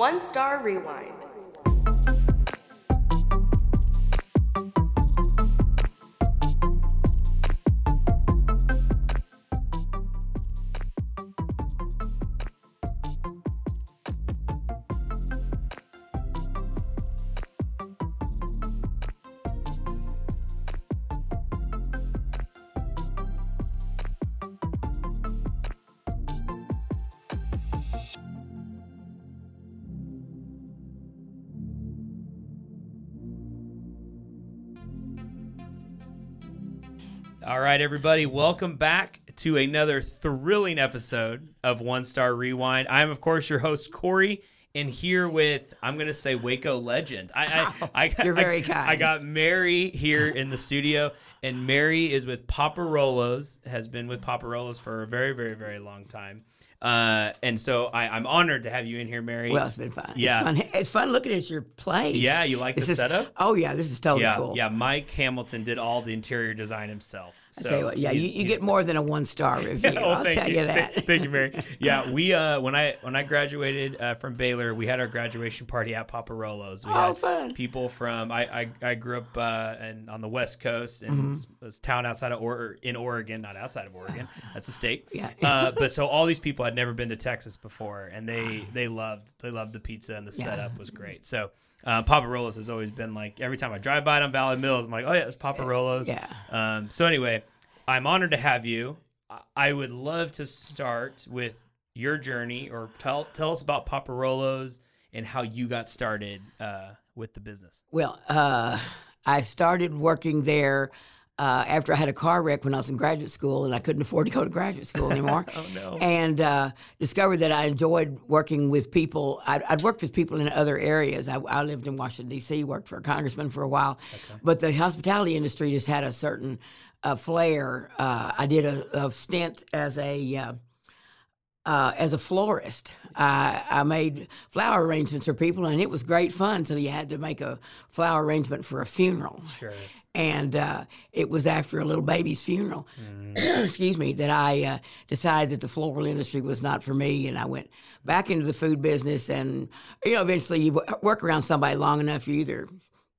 One Star Rewind. All right, everybody, welcome back to another thrilling episode of One Star Rewind. I'm, of course, your host, Cory, and here with, I'm going to say, Waco legend. I, I, I, You're very kind. I got Mary here in the studio, and Mary is with Poppa Rollos, has been with Poppa Rollos for a very, very, very long time. Uh, and so I, I'm honored to have you in here, Mary. Well, it's been fun. Yeah. It's fun. It's fun looking at your place. Yeah, you like This the is- setup? Oh yeah, this is totally yeah, cool. yeah. Mike Hamilton did all the interior design himself. I So tell you what, yeah, you, you get more than a one star review. Oh, I'll tell you, that. Th- Thank you, Mary. Yeah, we uh when I when I graduated uh, from Baylor, we had our graduation party at Poppa Rollos. We Oh, had fun. people from I I, I grew up uh and on the West Coast in Mm-hmm. this town outside of or in Oregon, not outside of Oregon. That's a state. Yeah. Uh, but so all these people had never been to Texas before, and they they loved they loved the pizza and the Yeah. setup was great. So. Uh, Poppa Rollos has always been like every time I drive by it on Valley Mills, I'm like, oh yeah, it's Poppa Rollos. Yeah. Um, so anyway, I'm honored to have you. I- I would love to start with your journey, or tell tell us about Poppa Rollos and how you got started uh, with the business. Well, uh, I started working there uh, after I had a car wreck when I was in graduate school, and I couldn't afford to go to graduate school anymore. Oh no! and uh, discovered that I enjoyed working with people. I'd, I'd worked with people in other areas. I, I lived in Washington D.C., worked for a congressman for a while, but the hospitality industry just had a certain uh, flair. Uh, I did a, a stint as a uh, uh, as a florist. I, I made flower arrangements for people, and it was great fun until you had to make a flower arrangement for a funeral Sure. And uh, it was after a little baby's funeral, excuse me, that I uh, decided that the floral industry was not for me, and I went back into the food business. And you know, eventually, you work around somebody long enough, you either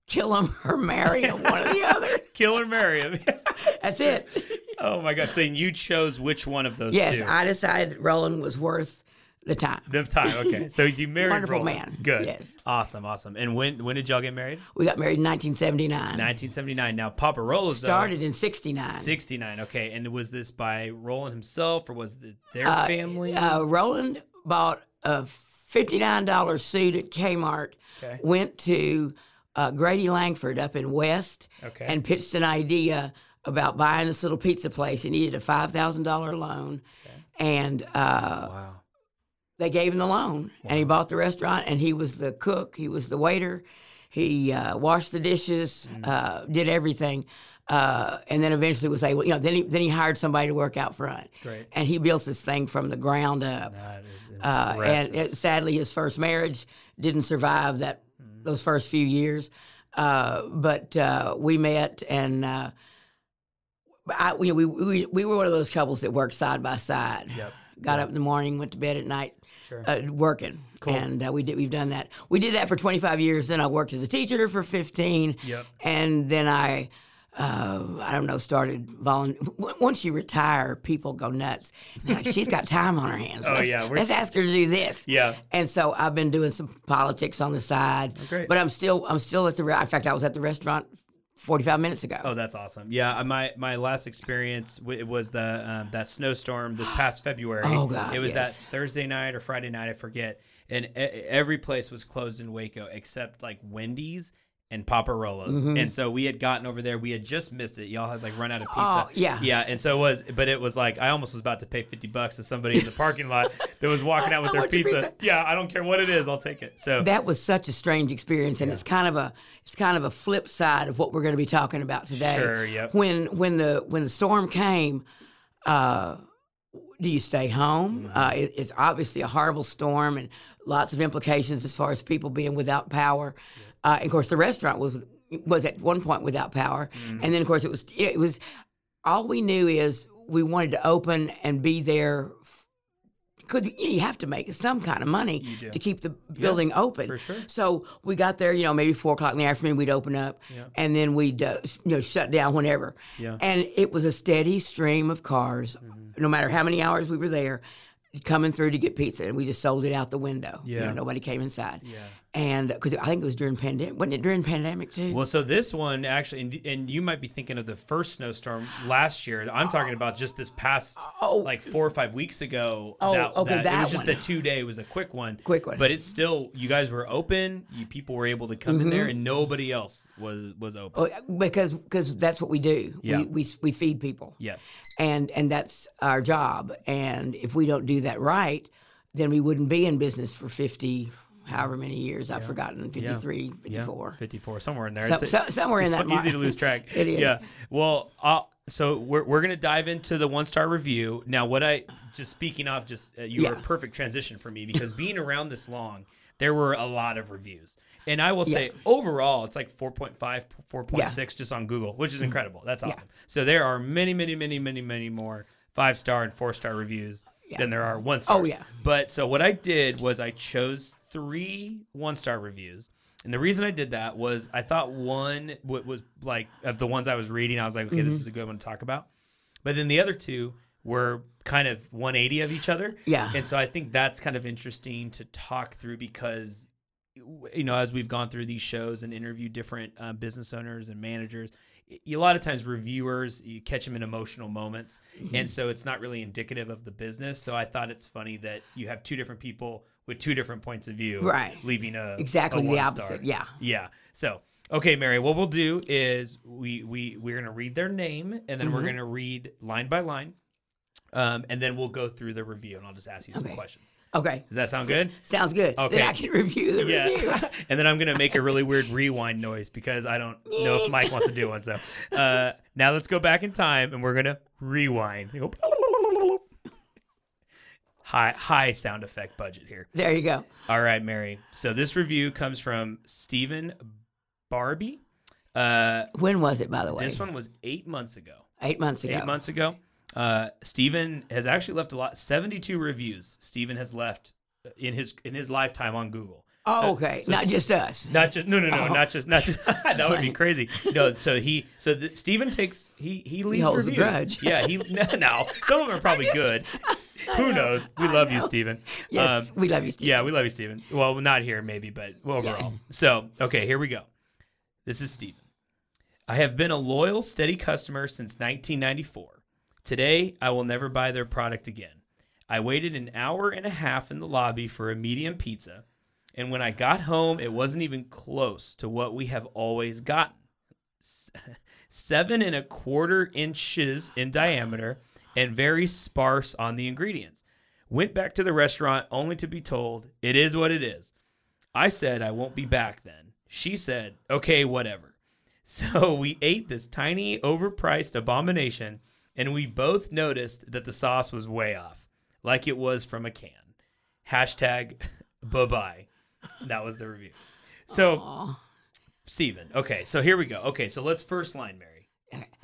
kill them or marry them, one or the other. Killer Miriam. That's it. oh my gosh! So you chose which one of those Yes, two? I decided that Roland was worth the time. the time. Okay, so you married Wonderful Roland. man. Good. Yes. Awesome. Awesome. And when when did y'all get married? We got married in 1979. 1979. Now Poppa Rollos though, Started in 69. 69. Okay, and was this by Roland himself or was it their Uh, family? Uh, Roland bought a $59 suit at Kmart, Okay. went to uh, Grady Langford up in West, Okay. and pitched an idea about buying this little pizza place. He needed a $5,000 loan. And uh, wow. They gave him the loan, and he bought the restaurant, and he was the cook, he was the waiter, he uh, washed the dishes, Mm. uh, did everything. Uh, and then eventually was able, you know, then he, then he hired somebody to work out front. Great. And he built this thing from the ground up. That is Uh, and it, sadly, his first marriage didn't survive that those first few years. Uh, but uh, we met, and uh, I, we, we we we were one of those couples that worked side by side. Yep. Got up in the morning, went to bed at night, Sure. uh, working, Cool. and uh, we did. We've done that. We did that for 25 years. Then I worked as a teacher for 15. Yep. And then I, uh, I don't know, started volunteer. Once you retire, people go nuts. Like, she's got time on her hands. Oh, let's, yeah, we're- let's ask her to do this. Yeah. And so I've been doing some politics on the side. Oh, great. But I'm still, I'm still at the. re- In fact, I was at the restaurant 45 minutes ago. Oh, that's awesome. Yeah, uh, my my last experience w- it was the um, that snowstorm this past February. Oh, God, It was yes. that Thursday night or Friday night, I forget. And every place was closed in Waco except like Wendy's and Poppa Rollos. Mm-hmm. And so we had gotten over there. We had just missed it. Y'all had like run out of pizza. Oh, yeah. Yeah. And so it was, but it was like, I almost was about to pay 50 bucks to somebody in the parking lot that was walking out with their pizza. pizza. Yeah. I don't care what it is. I'll take it. So that was such a strange experience and it's kind of a it's kind of a flip side of what we're going to be talking about today Sure, yep. when when the when the storm came uh do you stay home Mm-hmm. uh, it, it's obviously a horrible storm and lots of implications as far as people being without power uh, of course the restaurant was was at one point without power Mm-hmm. and then of course it was it was all we knew is we wanted to open and be there could you have to make some kind of money to keep the building open. for sure. So we got there, you know, maybe four o'clock in the afternoon. We'd open up, Yeah. and then we'd uh, you know shut down whenever. Yeah. And it was a steady stream of cars, Mm-hmm. no matter how many hours we were there, coming through to get pizza, and we just sold it out the window. You know, Yeah. nobody came inside. Yeah. And because I think it was during pandemic, wasn't it during pandemic too? Well, so this one actually, and, and you might be thinking of the first snowstorm last year. I'm talking about just this past, Oh. like four or five weeks ago. Oh, okay, it that was just the two day. It was a quick one. Quick one. But it's still, you guys were open. You people were able to come in there, and nobody else was was open. Mm-hmm. Oh, because because that's what we do. Yeah. We, we we feed people. Yes. and and that's our job and if we don't do that right then we wouldn't be in business for 50 however many years i've forgotten 53 Yeah. 54 54, somewhere in there. So- It's- so- somewhere in it's that Easy mar- to lose track. It is. Yeah. Well, uh, so we're, we're going to dive into the one star review. Now, what I, just speaking off, just uh, you were a perfect transition for me because being around this long, there were a lot of reviews. And I will say, overall, it's like 4.5, 4.6 just on Google, which is incredible. That's awesome. So there are many, many, many, many, many more five star and four star reviews than there are one star. Oh, yeah. But so what I did was I chose three one star reviews. And the reason I did that was I thought one w- was like of the ones I was reading, I was like, okay, Mm-hmm. this is a good one to talk about. But then the other two were kind of 180 of each other. Yeah. And so I think that's kind of interesting to talk through because, you know, as we've gone through these shows and interviewed different uh, business owners and managers, a lot of times reviewers, you catch them in emotional moments. Mm-hmm. And so it's not really indicative of the business. So I thought it's funny that you have two different people with two different points of view, Right. Leaving a Exactly a the opposite, star. yeah. Yeah. So, okay, Mary, what we'll do is we we we're gonna read their name and then Mm-hmm. we're gonna read line by line, um, and then we'll go through the review and I'll just ask you some Okay. questions. okay Does that sound good? sounds good Okay. then i can review the Yeah. review and then I'm gonna make a really weird rewind noise because I don't know if Mike wants to do one. So uh, now let's go back in time and we're gonna rewind. Go, High high sound effect budget here. there you go All right, Mary. So this review comes from Stephen Barbie. Uh, when was it by the way this one was eight months ago. eight months ago Eight months ago. Uh, Stephen has actually left a lot. Seventy-two reviews. Stephen has left in his in his lifetime on Google. oh okay so not just us Not just no no no Oh. not just not just that would be crazy. No, so he so the, Stephen takes he he leaves he holds a grudge. Yeah, he no, no some of them are probably good. Who knows? We love you. Stephen. yes Um, we love you Steve. yeah, we love you, Stephen. Well, not here, maybe, but overall. So, okay, here we go. This is Stephen. I have been a loyal, steady customer since 1994. Today, I will never buy their product again. I waited an hour and a half in the lobby for a medium pizza, and when I got home, it wasn't even close to what we have always gotten. Seven and a quarter inches in diameter and very sparse on the ingredients. Went back to the restaurant only to be told, it is what it is. I said I won't be back then. She said, okay, whatever. So we ate this tiny, overpriced abomination, and we both noticed that the sauce was way off, like it was from a can. Hashtag bye bye. That was the review. So, Aw. Steven, okay, so here we go. Okay, so let's first line, Mary.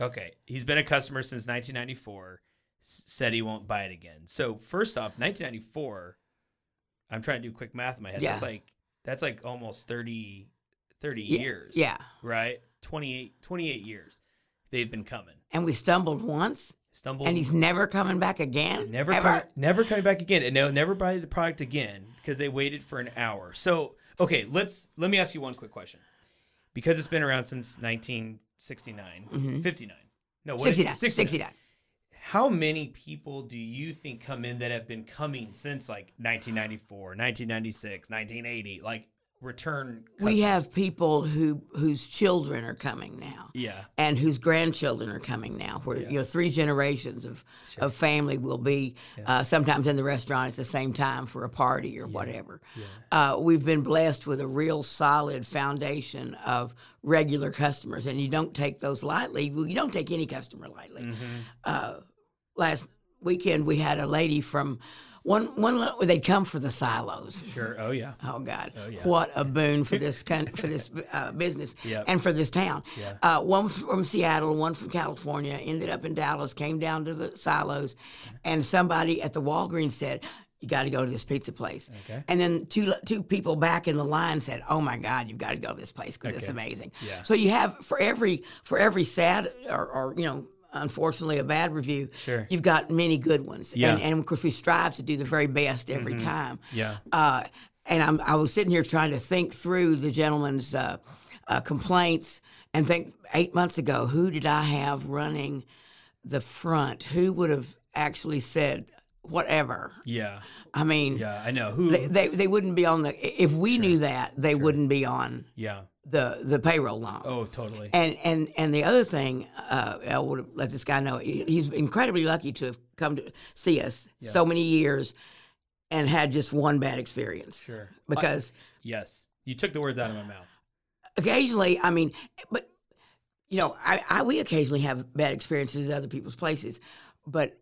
Okay, he's been a customer since 1994. Said he won't buy it again. So first off, 1994. I'm trying to do quick math in my head. Yeah. That's like that's like almost 30, 30 Yeah, years. yeah Right. 28, 28 years. They've been coming. and we stumbled once Stumbled. and he's never coming back again never ever never coming back again, and they'll never buy the product again because they waited for an hour. So okay, let's let me ask you one quick question. Because it's been around since 1969, mm-hmm. 59. No, what is it? 69 69 How many people do you think come in that have been coming since like 1994, 1996, 1980? Like return? We have people who whose children are coming now. Yeah. and whose grandchildren are coming now, where you know three generations of, of family will be uh, sometimes in the restaurant at the same time for a party or whatever. Uh, we've been blessed with a real solid foundation of regular customers, and you don't take those lightly. Well, you don't take any customer lightly. Uh, last weekend, we had a lady from one one. They'd come for the silos. Sure. Oh yeah. Oh God! yeah. What a boon for this coun- for this uh, business Yep. and for this town. Yeah. Uh, one from Seattle, one from California, ended up in Dallas, came down to the silos, and somebody at the Walgreens said. You got to go to this pizza place, Okay. and then two two people back in the line said, "Oh my God, you've got to go to this place because it's amazing." Yeah. So you have for every for every sad or, or you know unfortunately a bad review, Sure. you've got many good ones, Yeah. Mm-hmm. and, and of course we strive to do the very best every time. Yeah. Uh, and I'm, I was sitting here trying to think through the gentleman's uh, uh, complaints and think eight months ago, who did I have running the front? Who would have actually said whatever? Yeah. I mean, Yeah. I know who. they, they, they wouldn't be on the, if we knew that, they wouldn't be on yeah. The, the payroll long. Oh, totally. And and and the other thing, uh, I would let this guy know he's incredibly lucky to have come to see us so many years, and had just one bad experience. Sure. Because Yes. You took the words out of my mouth. occasionally, I mean, but you know, I, I we occasionally have bad experiences at other people's places, but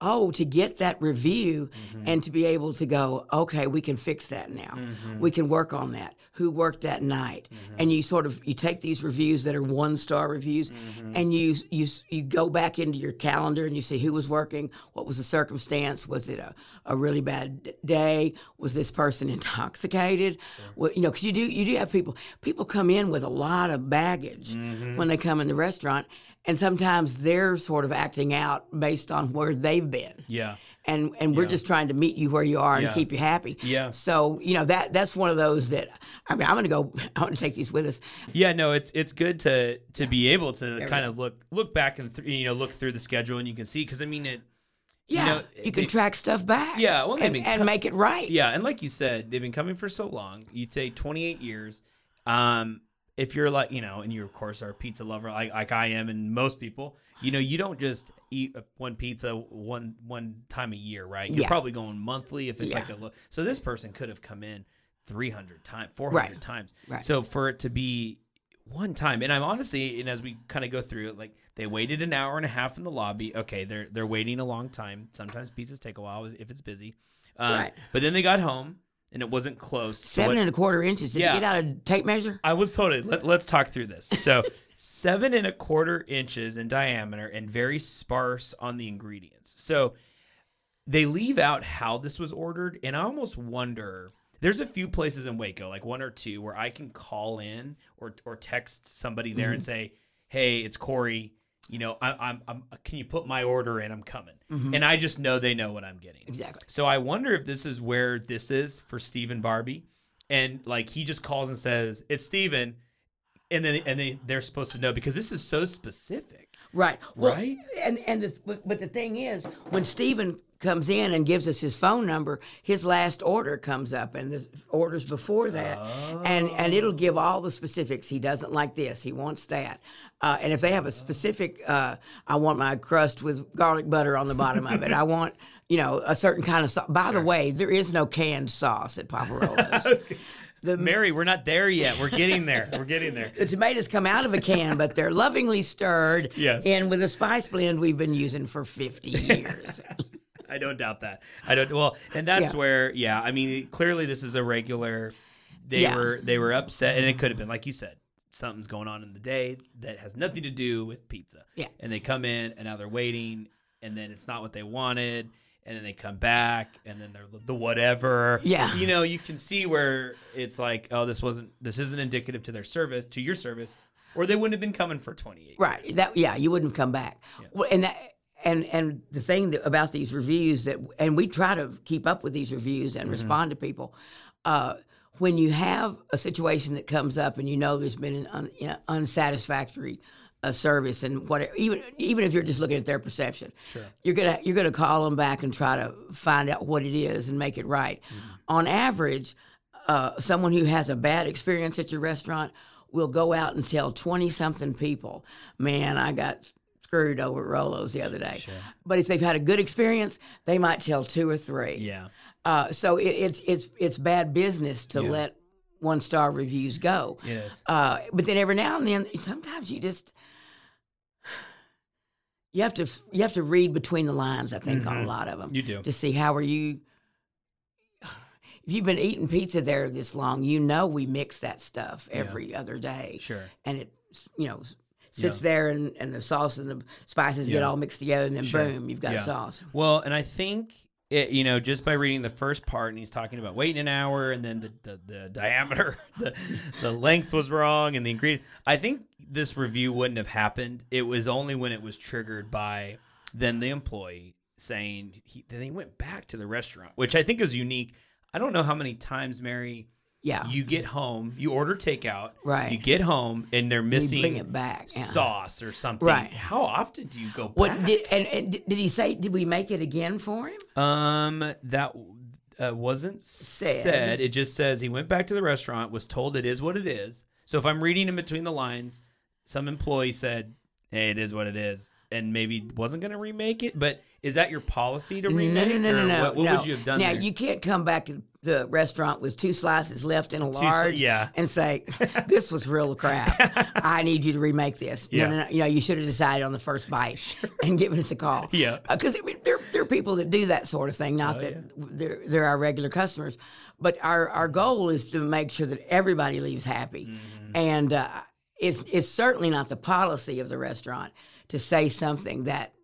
oh, to get that review mm-hmm. and to be able to go, okay, we can fix that now. Mm-hmm. We can work on that. Who worked that night? Mm-hmm. And you sort of you take these reviews that are one star reviews, and you you you go back into your calendar and you see who was working, what was the circumstance, was it a, a really bad day, was this person intoxicated? Well, you know, because you do you do have people people come in with a lot of baggage when they come in the restaurant. And sometimes they're sort of acting out based on where they've been Yeah. and and we're Yeah. just trying to meet you where you are and Yeah. keep you happy. Yeah. So you know that that's one of those that I mean I'm gonna go. I want to take these with us. Yeah, no, it's it's good to to be able to kind of look look back and th- you know look through the schedule and you can see because I mean it. Yeah, know, you can they- track stuff back. Yeah, well, and, and make it right. Yeah, and like you said, they've been coming for so long. You'd say 28 years. Um, if you're like, you know, and you of course are a pizza lover, like, like I am, and most people, you know, you don't just eat one pizza one one time a year, right? You're Yeah. probably going monthly if it's Yeah. like a look. So this person could have come in 300 times, 400 Right. times. Right. So for it to be one time, and I'm honestly, and as we kind of go through it, like they waited an hour and a half in the lobby. Okay, they're they're waiting a long time. Sometimes pizzas take a while if it's busy. Um, Right. But then they got home and it wasn't close. So Seven what- and a quarter inches. Did Yeah. you get out a tape measure? I was told it. Let, let's talk through this. So seven and a quarter inches in diameter and very sparse on the ingredients. So they leave out how this was ordered, and I almost wonder. There's a few places in Waco, like one or two, where I can call in or or text somebody there and mm-hmm. say, "Hey, it's Cory. You know, I, I'm, I'm. Can you put my order in? I'm coming." Mm-hmm. And I just know they know what I'm getting. Exactly. So I wonder if this is where this is for Stephen Barbie, and like he just calls and says it's Stephen, and then and they they're supposed to know because this is so specific. Right. Well, Right? And and the, but, but the thing is, when Stephen comes in and gives us his phone number, his last order comes up, and the orders before that, and and it'll give all the specifics. He doesn't like this. He wants that. Uh, and if they have a specific, uh, I want my crust with garlic butter on the bottom of it. I want. You know, a certain kind of sauce. By the way, there is no canned sauce at Poppa Rollo's. the, Mary, we're not there yet. We're getting there. We're getting there. the tomatoes come out of a can, but they're lovingly stirred Yes. in with a spice blend we've been using for 50 years. I don't doubt that. I don't. Well, and that's Yeah. where, yeah. I mean, clearly this is a regular. They Yeah. were they were upset, and it could have been like you said, something's going on in the day that has nothing to do with pizza. Yeah. And they come in, and now they're waiting, and then it's not what they wanted, and then they come back, and then they're the whatever. Yeah. You know, you can see where it's like, oh, this wasn't, this isn't indicative to their service, to your service, or they wouldn't have been coming for twenty eight. right. That yeah, you wouldn't have come back. Well, and that and and the thing that, about these reviews that and we try to keep up with these reviews and respond to people. Uh, when you have a situation that comes up and you know there's been an un, you know, unsatisfactory uh, service and whatever, even even if you're just looking at their perception, sure. you're gonna you're gonna call them back and try to find out what it is and make it right. On average, uh, someone who has a bad experience at your restaurant will go out and tell 20 something people, man, I got screwed over at Rollo's the other day. But if they've had a good experience, they might tell two or three. Yeah. Uh, so it, it's it's it's bad business to let one star reviews go. Yes. Uh, but then every now and then, sometimes you just you have to you have to read between the lines. I think on a lot of them. Mm-hmm. You do. to see how are you. If you've been eating pizza there this long, you know we mix that stuff every other day. Sure. and it you know sits there and, and the sauce and the spices get all mixed together, and then Sure. boom, you've got Yeah. sauce. Well, and I think it, you know, just by reading the first part, and he's talking about waiting an hour, and then the the, the diameter, the the length was wrong, and the ingredient. I think this review wouldn't have happened. It was only when it was triggered by then the employee saying he then he went back to the restaurant, which I think is unique. I don't know how many times, Mary, Yeah, you get home, you order takeout, Right. You get home, and they're you missing bring it back. Yeah. sauce or something. Right. How often do you go back? What did and, and did did he say? Did we make it again for him? Um, that uh, wasn't said. Said. It just says he went back to the restaurant, was told it is what it is. So if I'm reading in between the lines, some employee said, "Hey, it is what it is," and maybe wasn't going to remake it. But is that your policy to No, remake? no, no, no, or no. What, what no. would you have done Now there? you can't come back to the restaurant with two slices left in a sli- large, yeah. and say, "This was real crap. I need you to remake this." Yeah. No, no, no. You know, you should have decided on the first bite and given us a call. Yeah. Oh, because I mean, there there are people that do that sort of thing. Not that they're they're our regular customers, but our our goal is to make sure that everybody leaves happy, Mm-hmm. and uh, it's it's certainly not the policy of the restaurant to say something that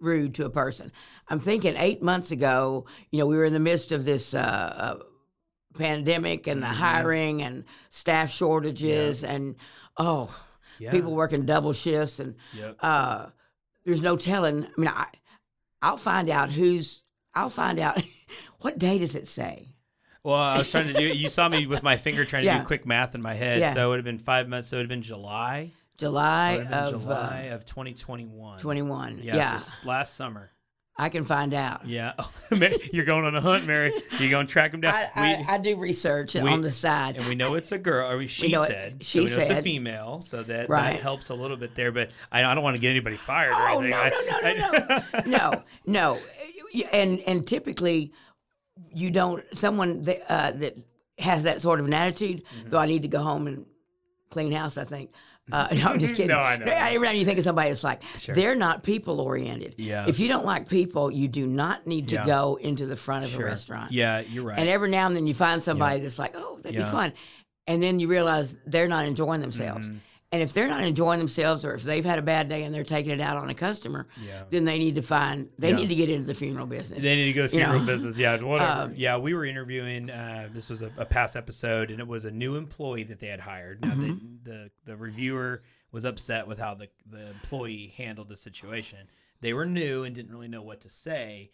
rude to a person. I'm thinking eight months ago, you know, we were in the midst of this uh, uh, pandemic and the Mm-hmm. hiring and staff shortages and oh, Yeah. people working double shifts and Yep. uh, there's no telling. I mean, I, I'll find out who's. I'll find out what day does it say. Well, I was trying to do. You saw me with my finger trying to Yeah. do quick math in my head. Yeah. So it would have been five months. So it would have been July. July have been of July uh, of 2021. 21. Yeah. Yeah, so last summer. I can find out. Yeah. You're going on a hunt, Mary. You're going to track him down. I, I, I do research we- on the side. and we know it's a girl, or we, she know it- said. she so we know it's a said. female, so that, that Right. helps a little bit there. But I, I don't want to get anybody fired Oh no no no no no no no! And and typically, you don't someone that uh, that has that sort of an attitude. Mm-hmm. Though I need to go home and clean house. I think. Uh, no, I'm just kidding. No, I know. Every time you think of somebody, it's like they're not people oriented. Yeah. If you don't like people, you do not need to Yeah. go into the front of Sure. a restaurant. Yeah, you're right. And every now and then you find somebody that's like, oh, that'd Yeah. be fun. And then you realize they're not enjoying themselves. Mm-hmm. And if they're not enjoying themselves or if they've had a bad day and they're taking it out on a customer, Yeah. then they need to find, they Yeah. need to get into the funeral business. They need to go You funeral know? business. Yeah, whatever. Um, yeah, we were interviewing. Uh, this was a, a past episode, and it was a new employee that they had hired. Now, Mm-hmm. the, the the reviewer was upset with how the the employee handled the situation. They were new and didn't really know what to say.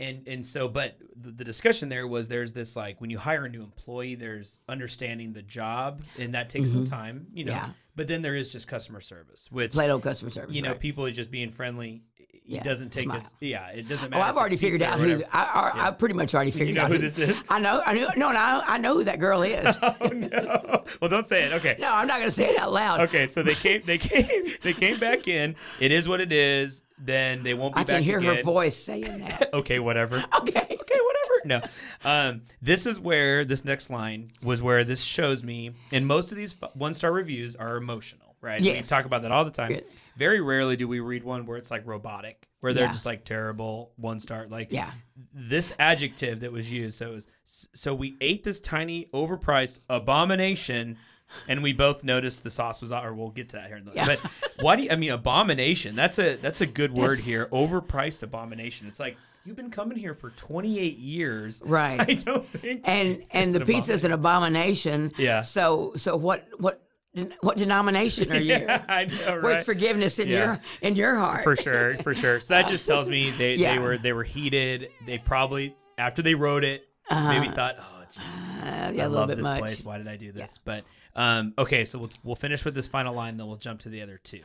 And, and so, but the, discussion there was there's this like when you hire a new employee, there's understanding the job, and that takes some time, you know. Mm-hmm. Yeah. But then there is just customer service, which Play-Doh customer service. you know right. people are just being friendly. It Yeah, doesn't take smile. us. Yeah, it doesn't Oh, matter. I've already figured out who. I, I, I pretty much already figured know out who this is? I know. I knew. No, no, I, I know who that girl is. oh no! Well, don't say it. Okay. no, I'm not going to say it out loud. Okay. So they came. They came. They came back in. It is what it is. Then they won't be I back can hear her voice saying that. Okay. Whatever. Okay. okay. Whatever. No. Um. This is where this next line was where this shows me. And most of these one star reviews are emotional, right? We talk about that all the time. Good. Very rarely do we read one where it's like robotic, where they're Yeah. just like terrible one star. Like Yeah. this adjective that was used. So it was so we ate this tiny overpriced abomination, and we both noticed the sauce was or we'll get to that here. In a Yeah. But why do you, I mean abomination? That's a that's a good word Yes. here. Overpriced abomination. It's like you've been coming here for 28 years. Right. I don't think. And and the an is an abomination. Yeah. So so what what what denomination are you? Yeah, I know, Where's forgiveness in Yeah. your in your heart? for sure, for sure. So that just tells me they, they were they were heated. They probably after they wrote it, maybe thought, oh, jeez. Uh, yeah, I a love bit this much. place. Why did I do this? But um, okay, so we'll, we'll finish with this final line, then we'll jump to the other two.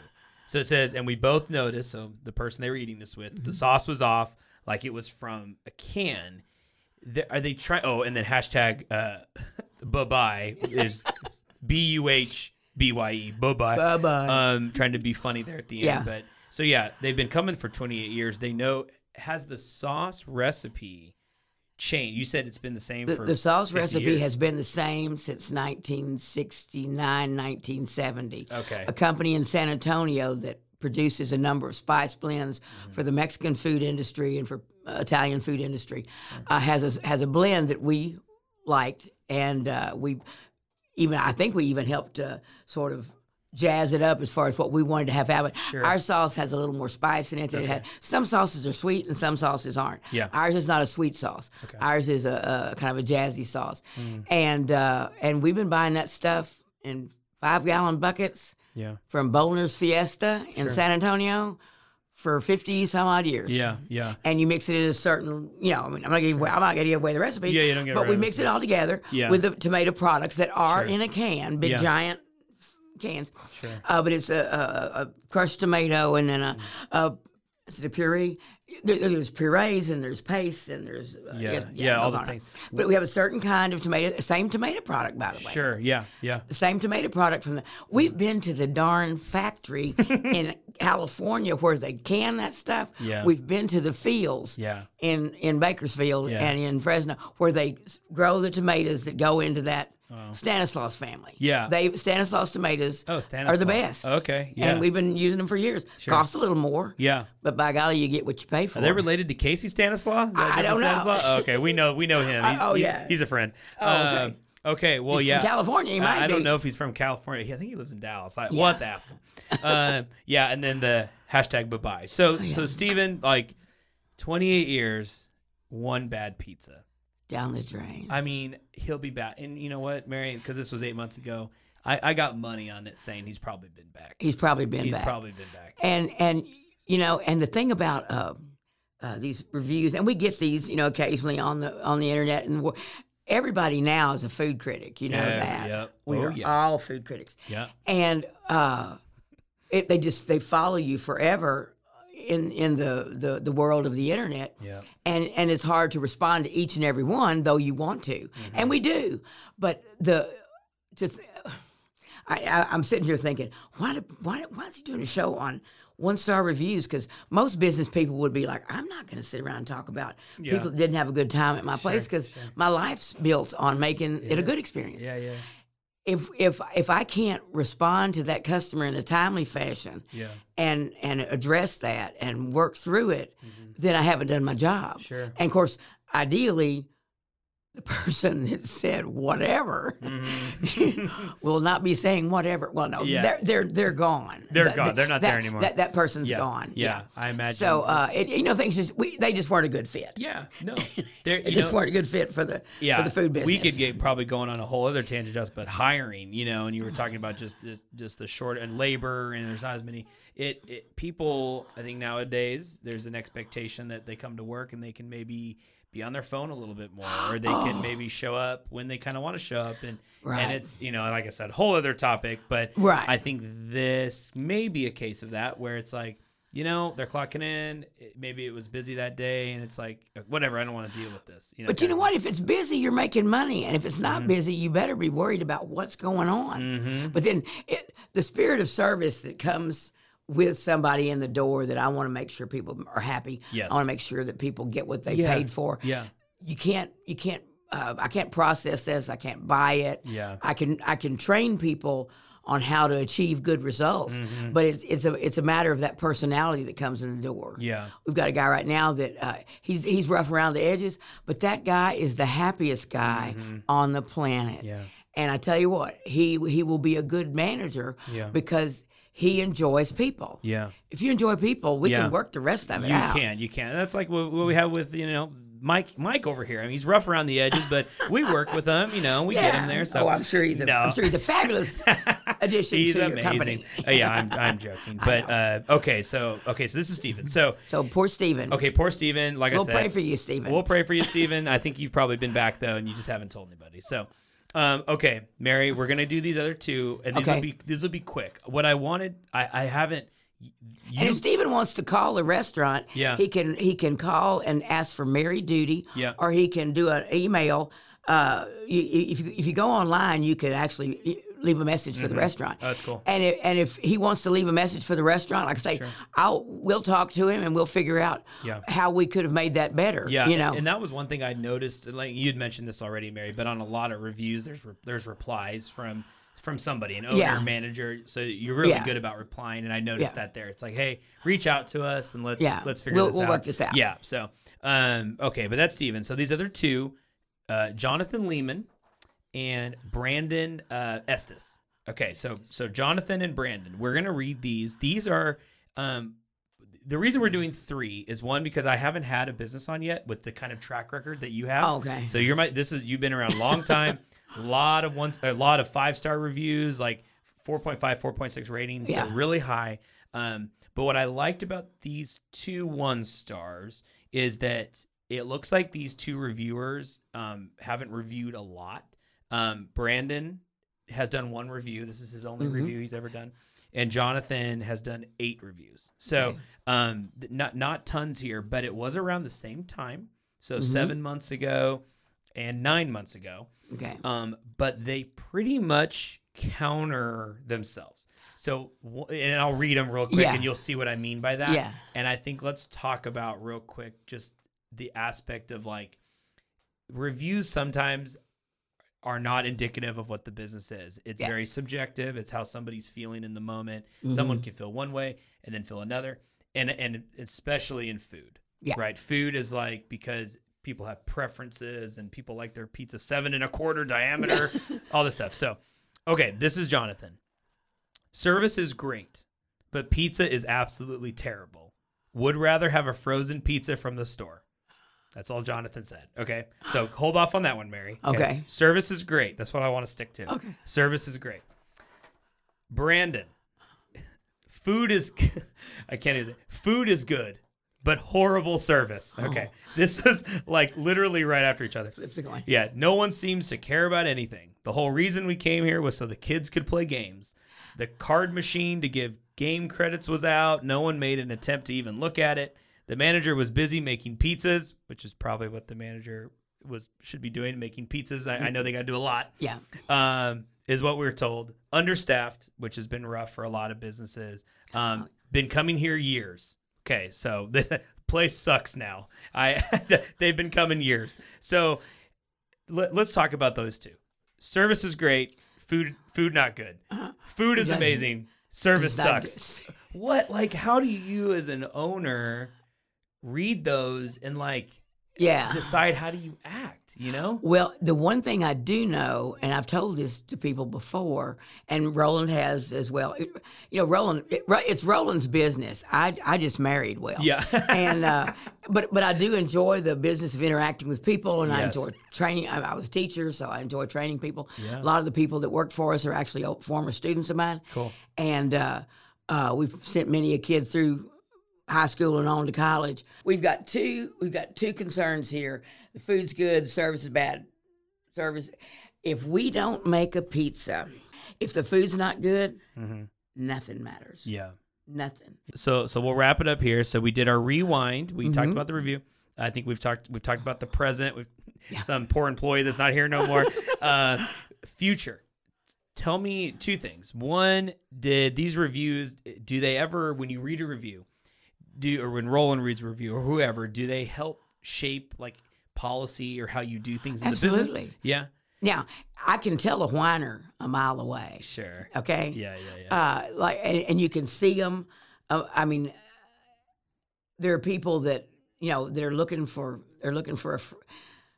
So it says, and we both noticed. So the person they were eating this with, Mm-hmm. the sauce was off, like it was from a can. The- are they trying? Oh, and then hashtag uh, bye bye is B U H B Y E. Bye bye. Bye-bye. Um, trying to be funny there at the end, Yeah. but so yeah, they've been coming for 28 years. They know has the sauce recipe changed. You said it's been the same The, for the sauce 50 recipe years? has been the same since 1969, 1970. Okay. A company in San Antonio that produces a number of spice blends Mm-hmm. for the Mexican food industry and for uh, Italian food industry uh, has a, has a blend that we liked, and uh, we even I think we even helped uh, sort of jazz it up as far as what we wanted to have happen. Sure. Our sauce has a little more spice in it. Than it had. Some sauces are sweet and some sauces aren't. Yeah. Ours is not a sweet sauce. Okay. Ours is a, a kind of a jazzy sauce, Mm. and uh, and we've been buying that stuff in five gallon buckets Yeah. from Bolner's Fiesta in San Antonio for fifty some odd years. Yeah. Yeah. And you mix it in a certain, you know, I mean, I'm not I'm not going to give you away the recipe. Yeah, you don't give But we mix it all together Yeah. with the tomato products that are Sure. in a can, big Yeah. giant f- cans. Uh, but it's a, a, a crushed tomato and then a, a is it a puree? There, there's purees and there's paste and there's uh, Yeah. Yeah, it all the things. But we have a certain kind of tomato, same tomato product by the way Sure. Yeah. Yeah. the same tomato product from the. We've been to the darn factory in California where they can that stuff. Yeah. We've been to the fields. Yeah. In in Bakersfield Yeah. and in Fresno where they grow the tomatoes that go into that Stanislaus family. Yeah. They Stanislaus tomatoes Oh, are the best. Okay. Yeah. And we've been using them for years. Sure. Cost a little more. yeah. But by golly, you get what you pay for. Are they related to Casey Stanislaus? I don't know. Stanislaus? Oh, okay, we know we know him. He's, oh, yeah. he's a friend. Oh, okay. Um, okay, well, He's yeah, from California. He I- might I, don't be. know if he's from California. I think he lives in Dallas. I, We'll Yeah. have to ask him. um, yeah, and then the hashtag bye bye. So Oh, so Steven, like twenty eight years, one bad pizza. Down the drain. I mean, he'll be back. And you know what, Marion? Because this was eight months ago. I, I got money on it saying he's probably been back. He's probably been He's back. probably been back. and and you know and the thing about uh, uh, these reviews and we get these you know occasionally on the on the internet and everybody now is a food critic you know Yeah, that yep. we Oh, are yeah. all food critics Yeah. and uh, it, they just they follow you forever in in the, the the world of the internet Yeah. and and it's hard to respond to each and every one though you want to Mm-hmm. and we do but the just I, I i'm sitting here thinking why why why is he doing a show on one star reviews because most business people would be like i'm not going to sit around and talk about Yeah. people that didn't have a good time at my place because my life's built on making it a good experience Yeah. Yeah. If if if I can't respond to that customer in a timely fashion Yeah. and and address that and work through it, then I haven't done my job. Mm-hmm. Sure. And of course, ideally, the person that said whatever will not be saying whatever. Well, no, Mm-hmm. Yeah. they're they're they're gone. They're That- gone. They're not that- there anymore. That that person's Yeah. gone. Yeah, I imagine. So uh, it, you know, things just we, they just weren't a good fit. Yeah, no, They you just know, weren't a good fit for the yeah, for the food business. We could get probably going on a whole other tangent just, but hiring, you know, and you were talking about just just, just the short and labor, and there's not as many. It, it people, I think nowadays there's an expectation that they come to work and they can maybe be on their phone a little bit more, or they can maybe show up when they kind of want to show up, and Right. and it's you know, like I said, whole other topic, but Right. I think this may be a case of that where it's like. You know, they're clocking in. Maybe it was busy that day, and it's like, whatever. I don't want to deal with this. You know, But you know what? If it's busy, you're making money, and if it's Mm-hmm. not busy, you better be worried about what's going on. But then, it, the spirit of service that comes with somebody in the door that I want to make sure people are happy. Yes. I want to make sure that people get what they Yeah. paid for. Yeah. You can't. You can't. Uh, I can't process this. I can't buy it. Yeah. I can. I can train people on how to achieve good results, Mm-hmm. but it's it's a it's a matter of that personality that comes in the door. Yeah. We've got a guy right now that uh, he's he's rough around the edges, but that guy is the happiest guy on the planet. Mm-hmm. Yeah. And I tell you what, he he will be a good manager Yeah. because he enjoys people. Yeah. If you enjoy people, we Yeah. can work the rest of it You out. can, you can. That's like what, what we have with you know Mike Mike over here. I mean, he's rough around the edges, but we work with him. You know, we get him there. So oh, I'm sure he's a No. am sure he's a fabulous addition he's to your amazing. company. Uh, yeah, I'm I'm joking, but uh, okay. So okay, so this is Steven. So So poor Stephen. okay, poor Steven. Like We'll I said, we'll pray for you, Stephen. We'll pray for you, Steven. I think you've probably been back though, and you just haven't told anybody. So, um, okay, Mary, we're gonna do these other two, and these Okay. will be these will be quick. What I wanted, I, I haven't. You, and if Stephen wants to call the restaurant, Yeah. he can he can call and ask for Mary Duty, Yeah. or he can do an email uh, you, you- if you if you go online, you could actually leave a message for the restaurant. Oh, that's cool. And if, and if he wants to leave a message for the restaurant, like I say, I'll we'll talk to him and we'll figure out Yeah. how we could have made that better. Yeah, you know. and that was one thing I noticed. Like you'd mentioned this already, Mary, but on a lot of reviews, there's re- there's replies from from somebody, an owner, Yeah. manager. So you're really Yeah. good about replying, and I noticed Yeah. that there. It's like, hey, reach out to us and let's Yeah. let's figure We'll- this we'll out. work this out. Yeah. So, um, okay, but that's Steven. So these other two, uh, Jonathan Lehman and Brandon uh, Estes. Okay, so so Jonathan and Brandon, we're gonna read these. These are um, the reason we're doing three is one because I haven't had a business on yet with the kind of track record that you have. Okay. So you're my this is you've been around a long time, a lot of ones, a lot of five star reviews, like 4.5, 4.6 ratings, Yeah. so really high. Um, but what I liked about these two one stars is that it looks like these two reviewers um, haven't reviewed a lot. Um, Brandon has done one review. This is his only Mm-hmm. review he's ever done, and Jonathan has done eight reviews. So um, not not tons here, but it was around the same time. So Mm-hmm. seven months ago and nine months ago. okay. Um, but they pretty much counter themselves. So, and I'll read them real quick, Yeah. and you'll see what I mean by that. Yeah. And I think let's talk about real quick just the aspect of like reviews sometimes are not indicative of what the business is. It's Yeah. very subjective. It's how somebody's feeling in the moment. Someone Mm-hmm. can feel one way and then feel another, and and especially in food. Yeah. Right. Food is like because people have preferences and people like their pizza seven and a quarter diameter, all this stuff. So, okay, this is Jonathan. Service is great, but pizza is absolutely terrible. Would rather have a frozen pizza from the store. That's all Jonathan said. Okay. So hold off on that one, Mary. Okay. Service is great. That's what I want to stick to. Okay. Service is great. Brandon. Food is I can't even say food is good, but horrible service. Okay. This is like literally right after each other. Flips the coin. Yeah, no one seems to care about anything. The whole reason we came here was so the kids could play games. The card machine to give game credits was out. No one made an attempt to even look at it. The manager was busy making pizzas, which is probably what the manager was should be doing, making pizzas. I, I know they got to do a lot. Yeah. Um, is what we are told. Understaffed, which has been rough for a lot of businesses. Um, been coming here years. Okay, so the place sucks now. I they've been coming years. So let, us talk about those two. Service is great. Food food not good. Food is amazing. Service sucks. What like how do you as an owner read those and like Yeah. decide how do you act, you know? Well, the one thing I do know, and I've told this to people before, and Roland has as well. It, you know, Roland, it, it's Roland's business. I I just married well. Yeah. and uh, but but I do enjoy the business of interacting with people, and I enjoy training. I, I was a teacher, so I enjoy training people. Yeah. A lot of the people that work for us are actually former students of mine. Cool. And uh, uh, we've sent many a kid through high school and on to college. We've got two. We've got two concerns here. The food's good. The service is bad. Service. If we don't make a pizza, if the food's not good, nothing matters. Mm-hmm. Yeah. Nothing. So so we'll wrap it up here. So we did our rewind. We Mm-hmm. talked about the review. I think we've talked we've talked about the present. We've some poor employee that's not here no more. uh, future. Tell me two things. One, did these reviews do they ever when you read a review, do or when Roland reads review or whoever, do they help shape like policy or how you do things in the business? Absolutely. Yeah. Now, I can tell a whiner a mile away. Sure. Okay. Yeah, yeah, yeah. Uh, like, and, and you can see them. Uh, I mean, there are people that you know they're looking for. They're looking for a. fr-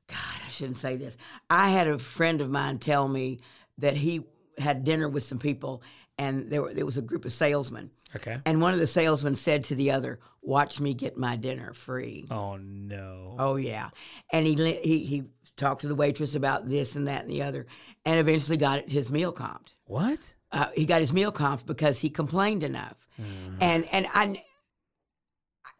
God, I shouldn't say this. I had a friend of mine tell me that he had dinner with some people, and there, were, there was a group of salesmen, okay. and one of the salesmen said to the other, "Watch me get my dinner free." Oh no. Oh yeah, and he he he talked to the waitress about this and that and the other, and eventually got his meal comped. What? Uh, he got his meal comped because he complained enough, and and I.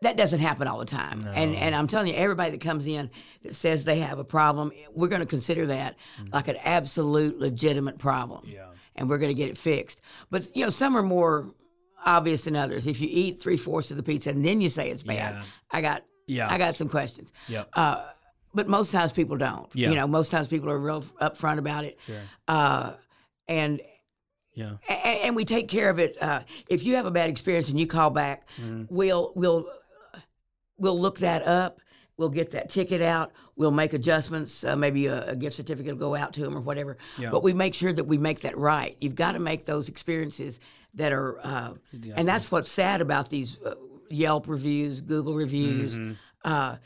That doesn't happen all the time, and and I'm telling you, everybody that comes in that says they have a problem, we're going to consider that like an absolute legitimate problem, Yeah. And we're going to get it fixed. But you know, some are more obvious than others. If you eat three fourths of the pizza and then you say it's bad, Yeah. I got Yeah. I got some questions. Yep. Uh, but most times people don't. Yeah. You know, most times people are real upfront about it. Sure. Uh, and Yeah. and, and we take care of it. Uh, if you have a bad experience and you call back, we'll we'll we'll look that up. We'll get that ticket out. We'll make adjustments. Uh, maybe a, a gift certificate will go out to them or whatever. Yeah. But we make sure that we make that right. You've got to make those experiences that are, uh, and that's what's sad about these uh, Yelp reviews, Google reviews. Mm-hmm. Uh,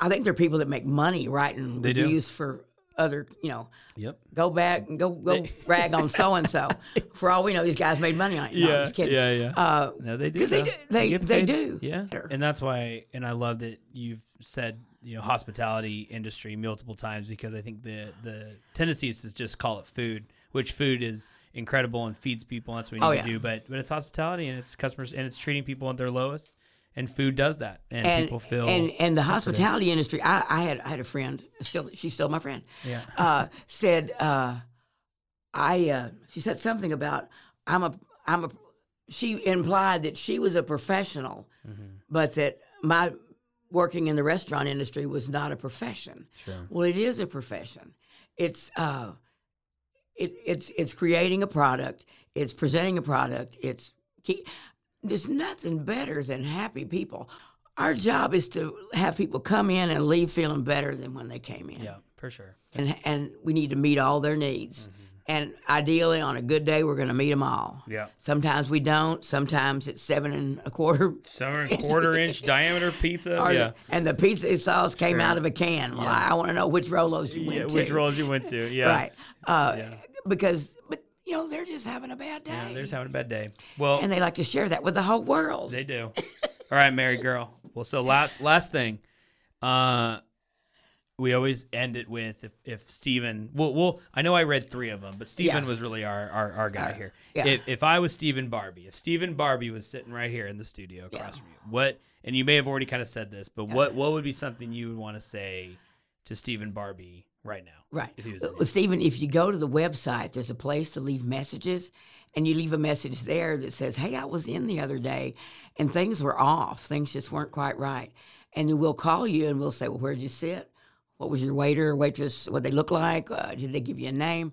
I think there are people that make money writing They do. reviews for other, you know, Yep. go back and go go rag on so and so. For all we know, these guys made money on it. No, I'm just kidding. Yeah. Yeah. Uh, No, they do. 'Cause they do- they- get they do. Yeah, and that's why, and I love that you've said you know hospitality industry multiple times because I think the the tendency is to just call it food, which food is incredible and feeds people. And that's what we Oh, need yeah. to do. But but it's hospitality and it's customers and it's treating people at their lowest, and food does that, and, and people feel and and the hospitality industry. I, I had I had a friend. Still, she's still my friend. Yeah. Uh, said uh, I. Uh, she said something about I'm a I'm a. She implied that she was a professional, Mm-hmm. but that my working in the restaurant industry was not a profession. Sure. Well, it is a profession. It's uh, it, it's it's creating a product. It's presenting a product. It's there's nothing better than happy people. Our job is to have people come in and leave feeling better than when they came in. yeah, for sure. And and we need to meet all their needs. And ideally, on a good day, we're going to meet them all. Yeah. Sometimes we don't. Sometimes it's seven and a quarter. Seven and a quarter inch diameter pizza. Or- yeah. And the pizza sauce came out of a can. Well, I, want to know which Rollo's you went Yeah, to. which rolls you went to? Yeah. Right. Uh, Yeah. Because, you know, they're just having a bad day. Yeah, they're just having a bad day. Well, and they like to share that with the whole world. They do. All right, Mary girl. Well, so last last thing, uh, we always end it with if if Steven, well, well, I know I read three of them, but Steven Yeah. was really our our, our guy here. yeah. If if I was Stephen Barbie, if Stephen Barbie was sitting right here in the studio across Yeah. from you, what? And you may have already kind of said this, but what what would be something you would want to say to Stephen Barbie right now? Right. If he was Well, in here? Stephen, if you go to the website, there's a place to leave messages, and you leave a message there that says, Hey, I was in the other day and things were off. Things just weren't quite right. And then we'll call you and we'll say, Well, where'd you sit? What was your waiter waitress? What they look like? Uh, did they give you a name?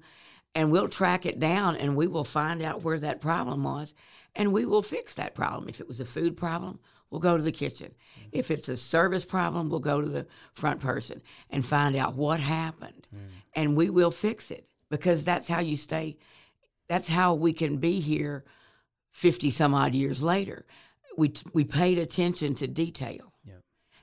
And we'll track it down and we will find out where that problem was and we will fix that problem. If it was a food problem, we'll go to the kitchen. If it's a service problem, we'll go to the front person and find out what happened. And we will fix it because that's how you stay, that's how we can be here 50 some odd years later. We, we paid attention to detail.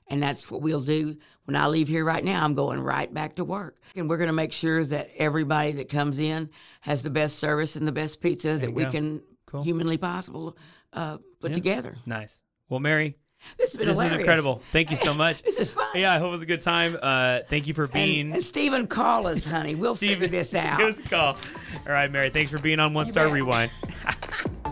And that's what we'll do. When I leave here right now, I'm going right back to work. And we're going to make sure that everybody that comes in has the best service and the best pizza that we go. can Cool. humanly possible uh, put Yeah. together. Nice. Well, Mary, This has been this hilarious. is incredible. Thank you so much. This is fun. Yeah, I hope it was a good time. Uh, thank you for being. And, and Stephen, call us, honey. We'll figure this out. Give us a call. All right, Mary. Thanks for being on One Star bet. Rewind.